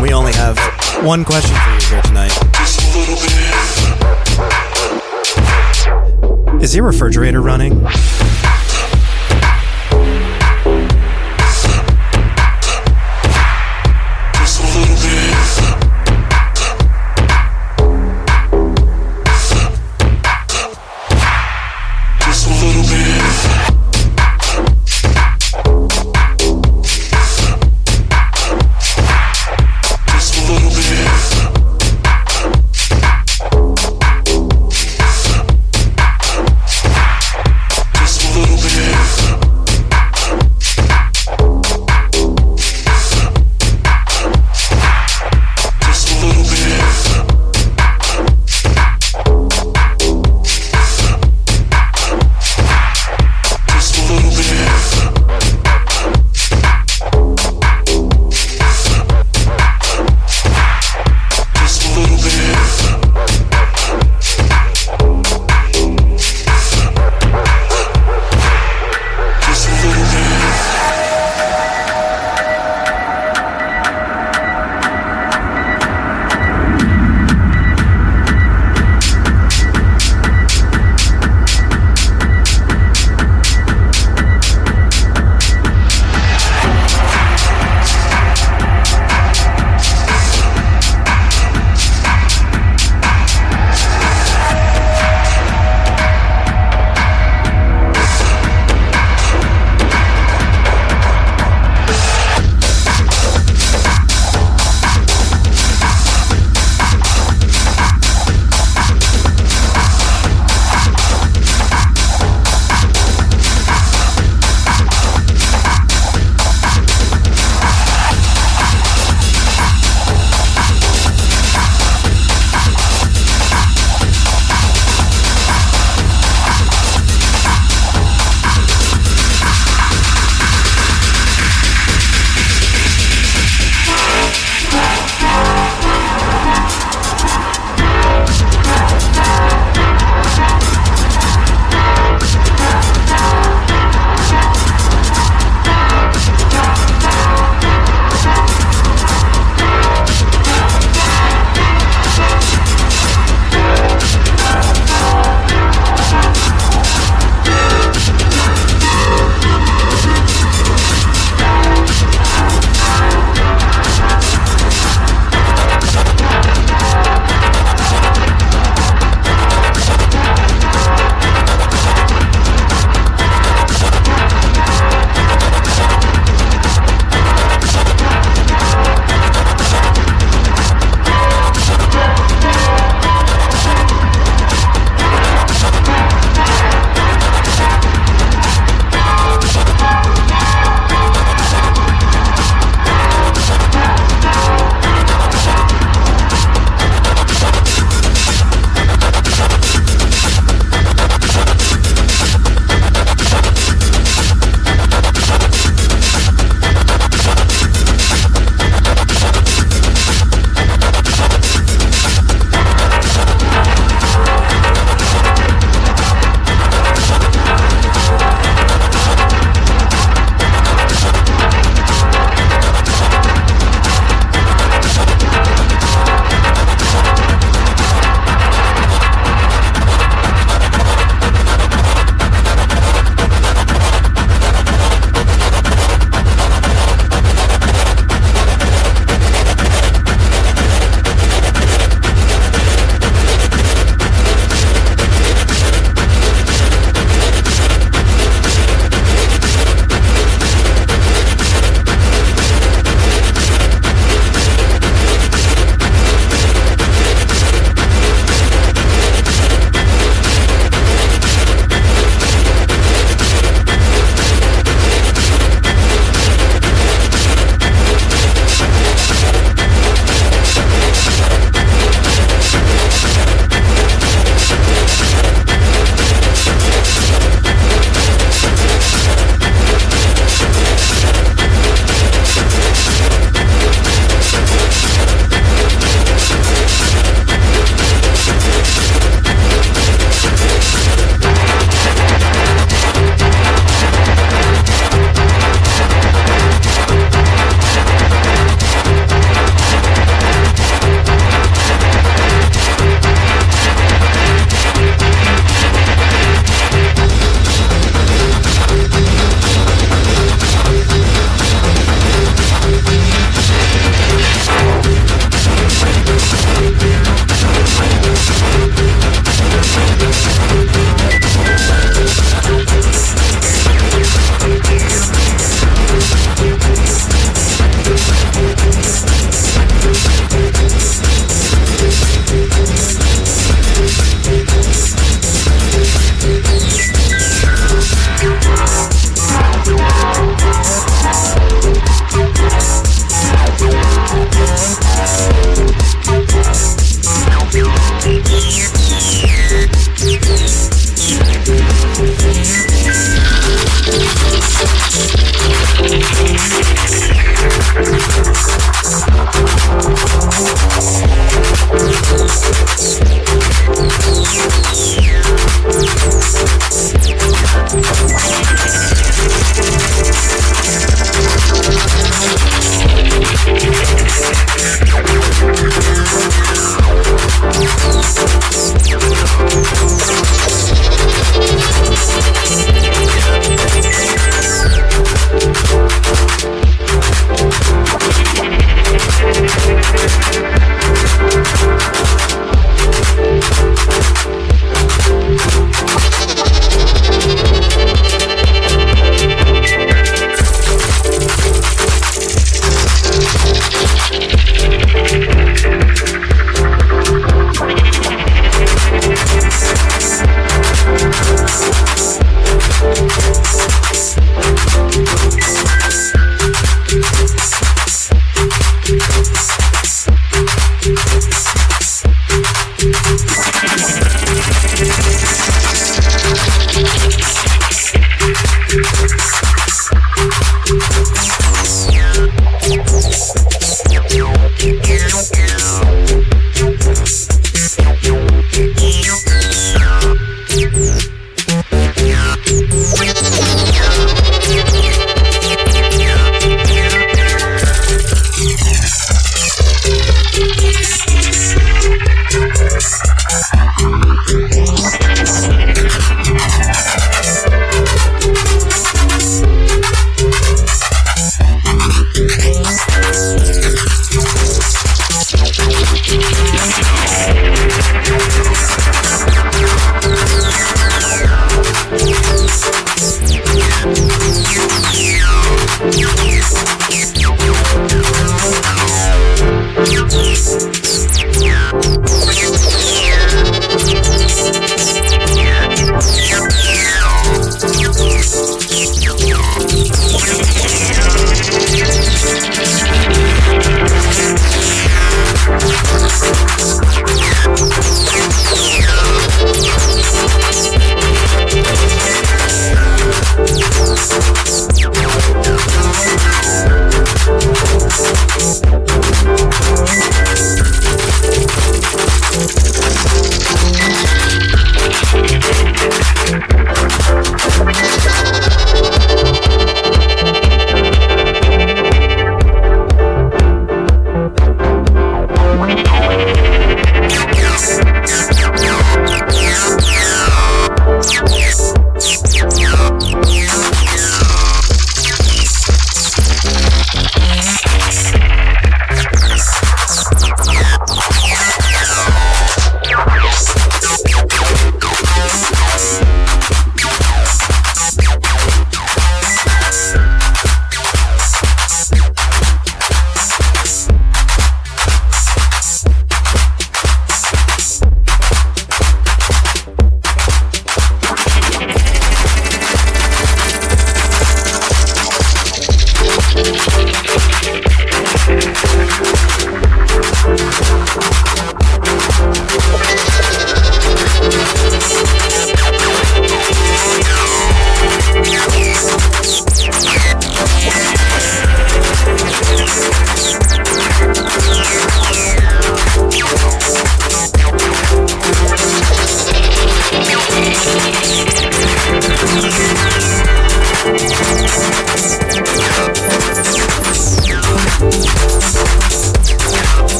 We only have one question for you here tonight. Is your refrigerator running?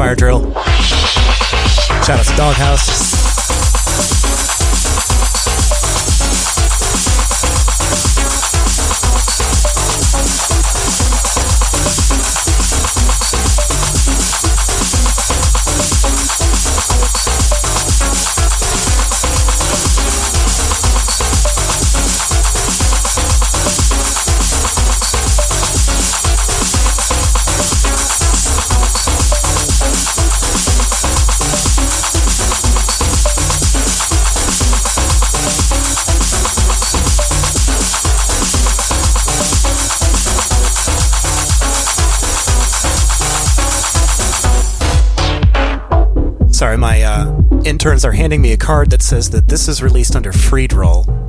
Fire Drill. Shout outs to Doghouse. Handing me a card that says that this is released under Freed Roll.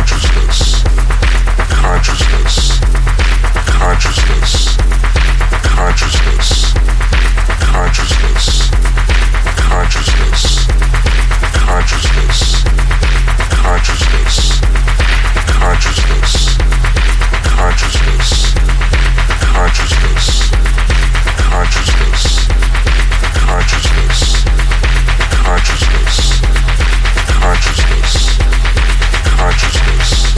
Consciousness. Consciousness.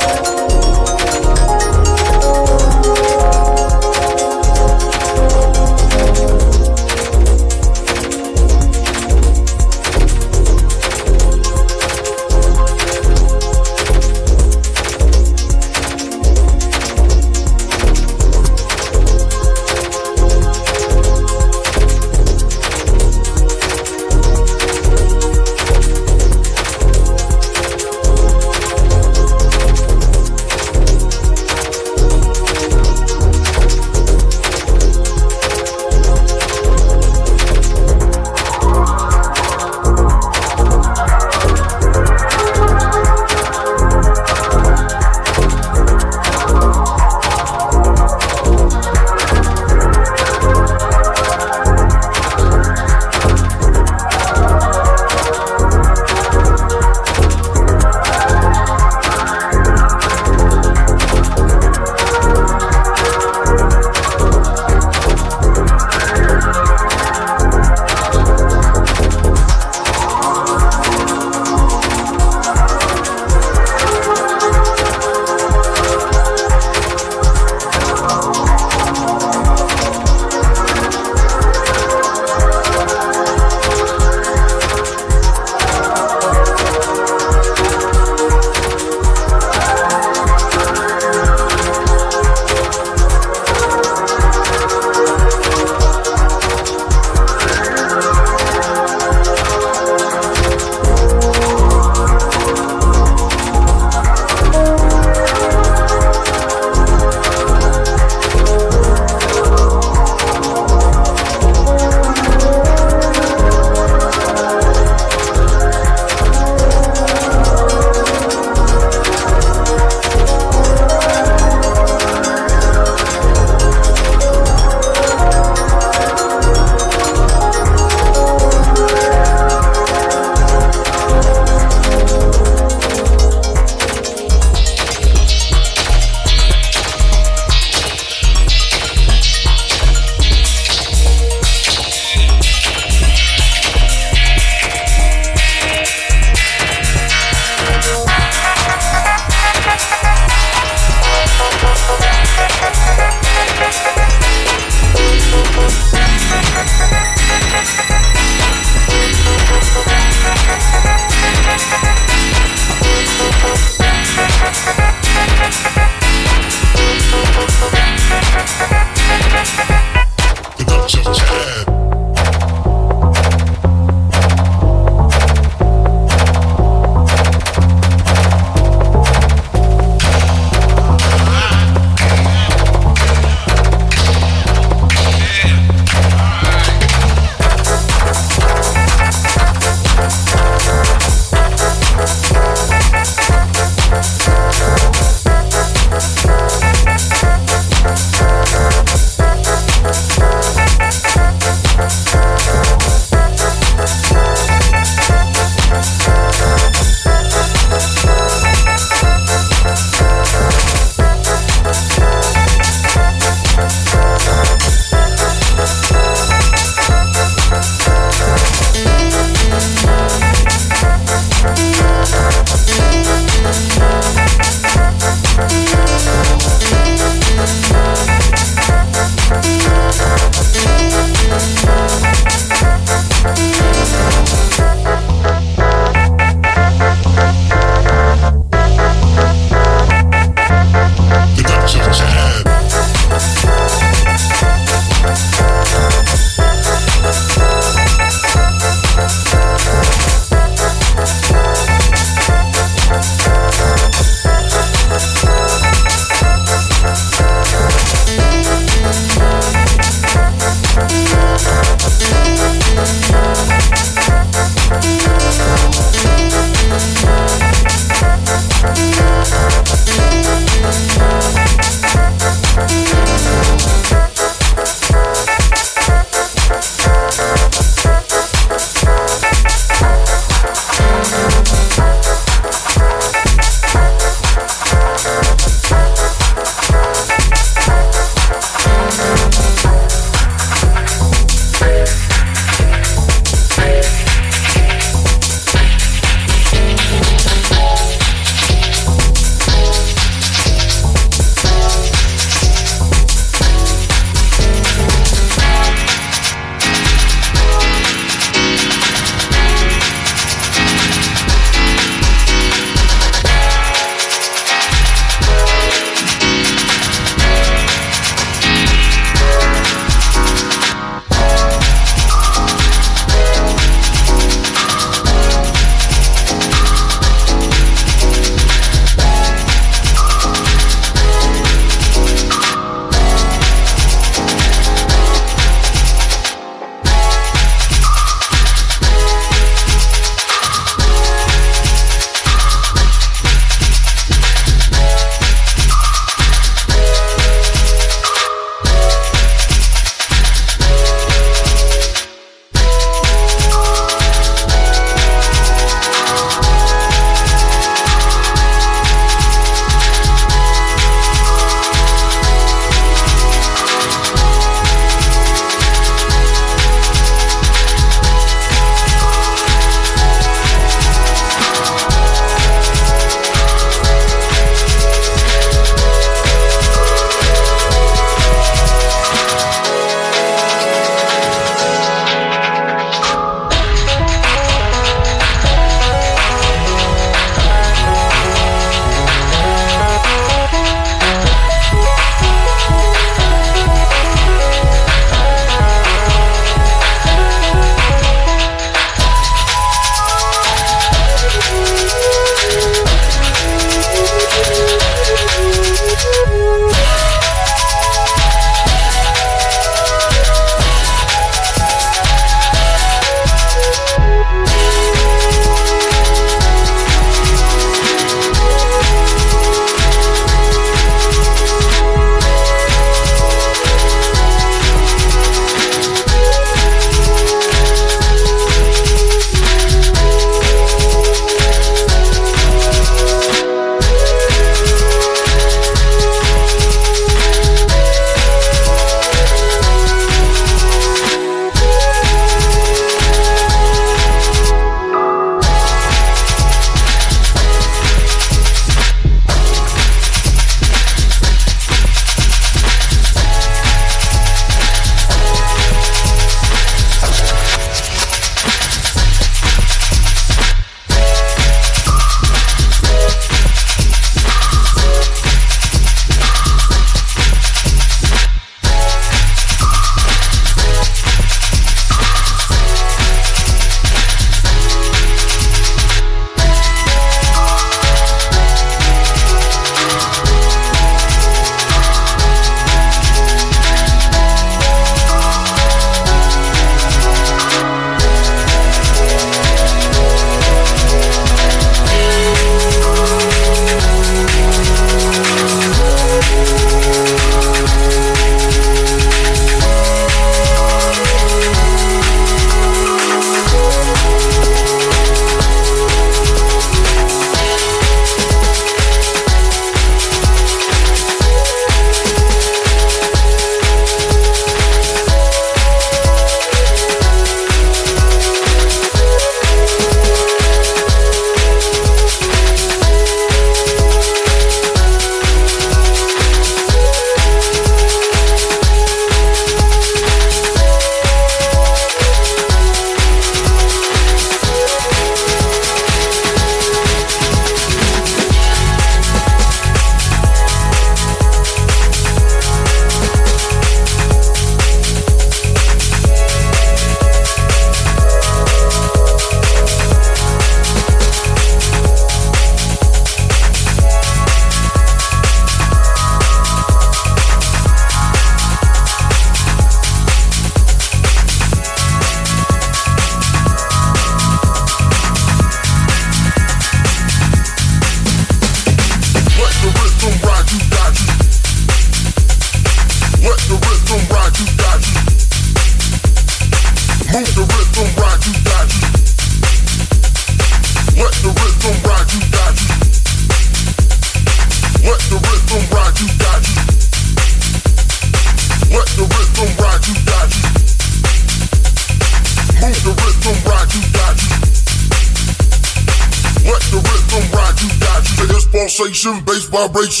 Bass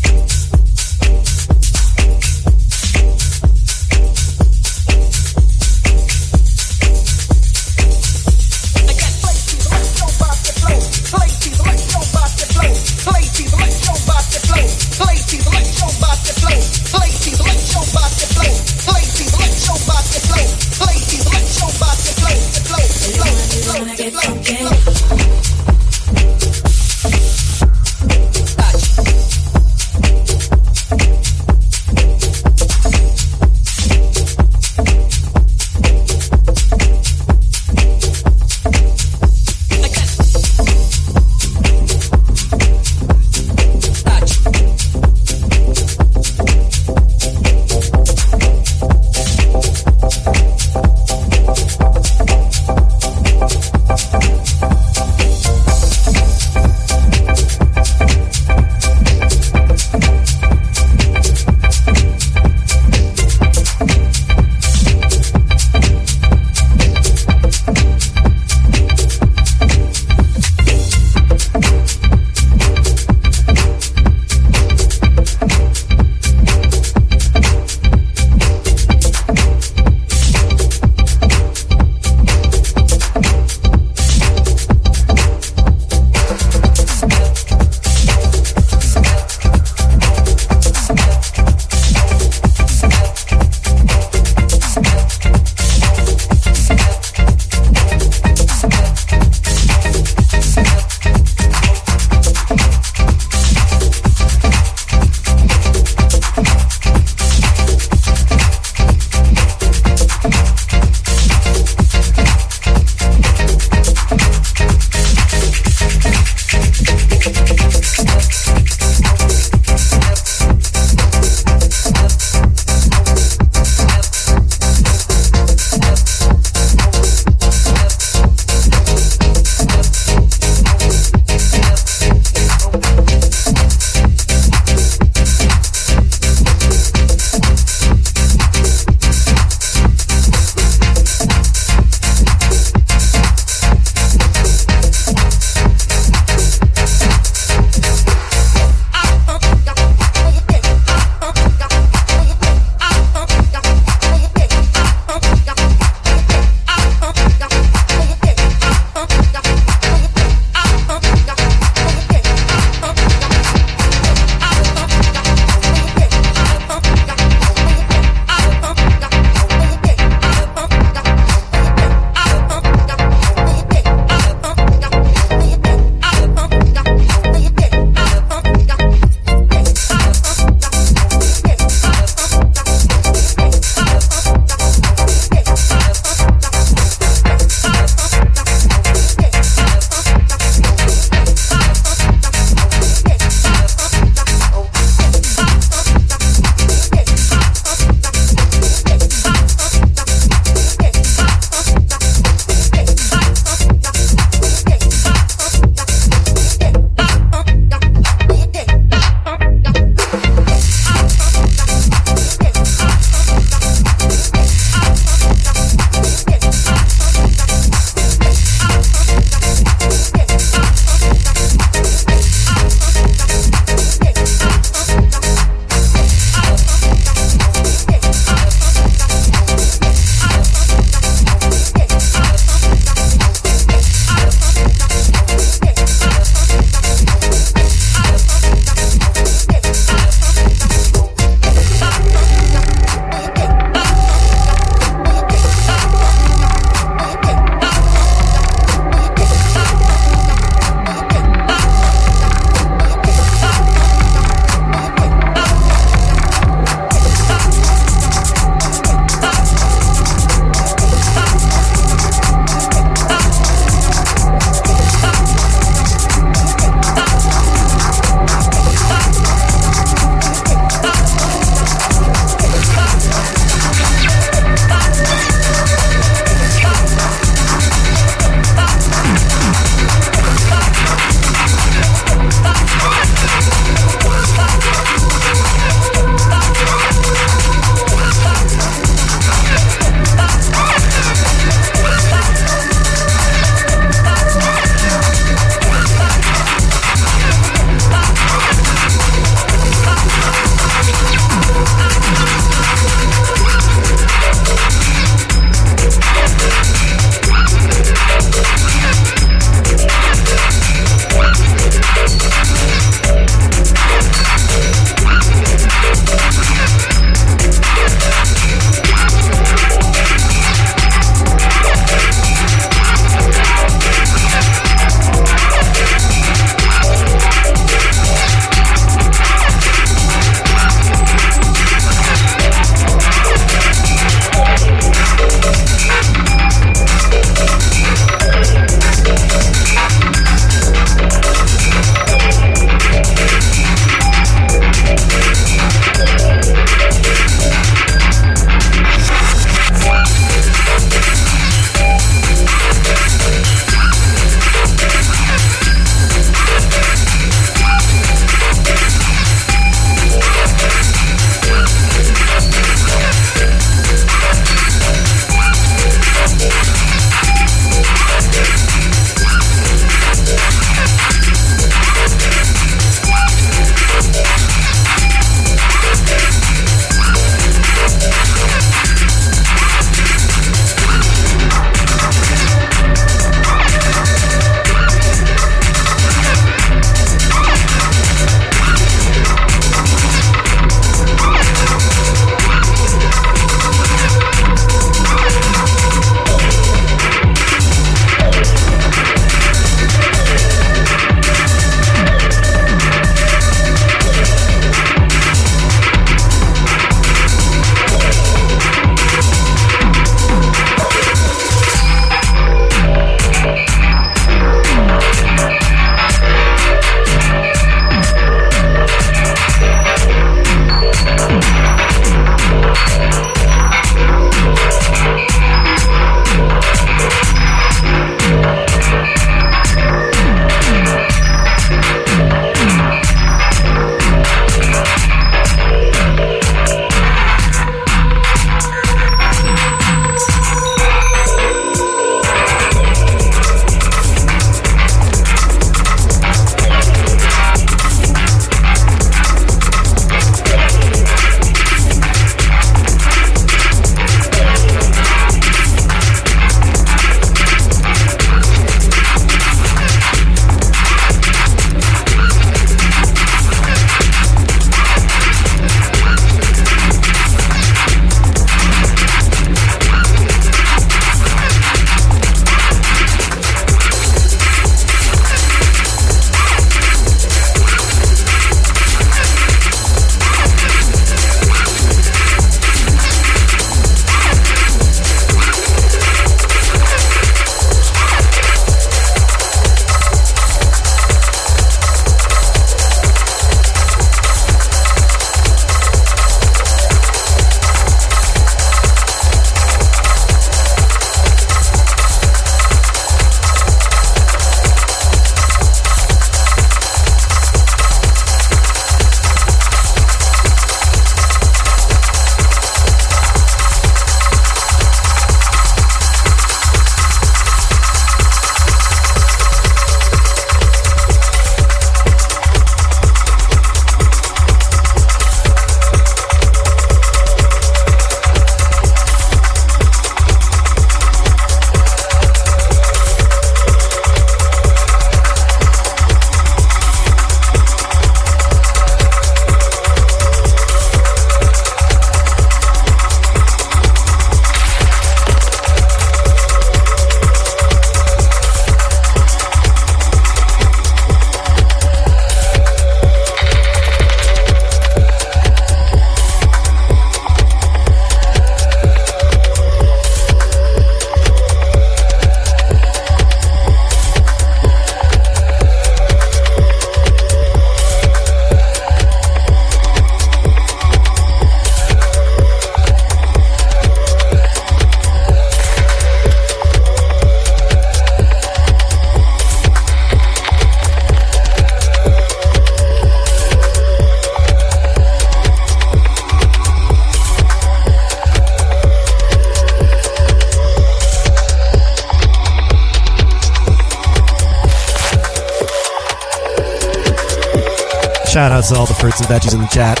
Shout out to all the fruits and veggies in the chat.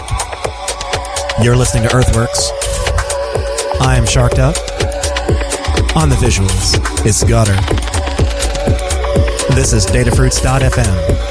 You're listening to Earthworks. I am Sharked Up. On the visuals, it's Gutter. This is datafruits.fm.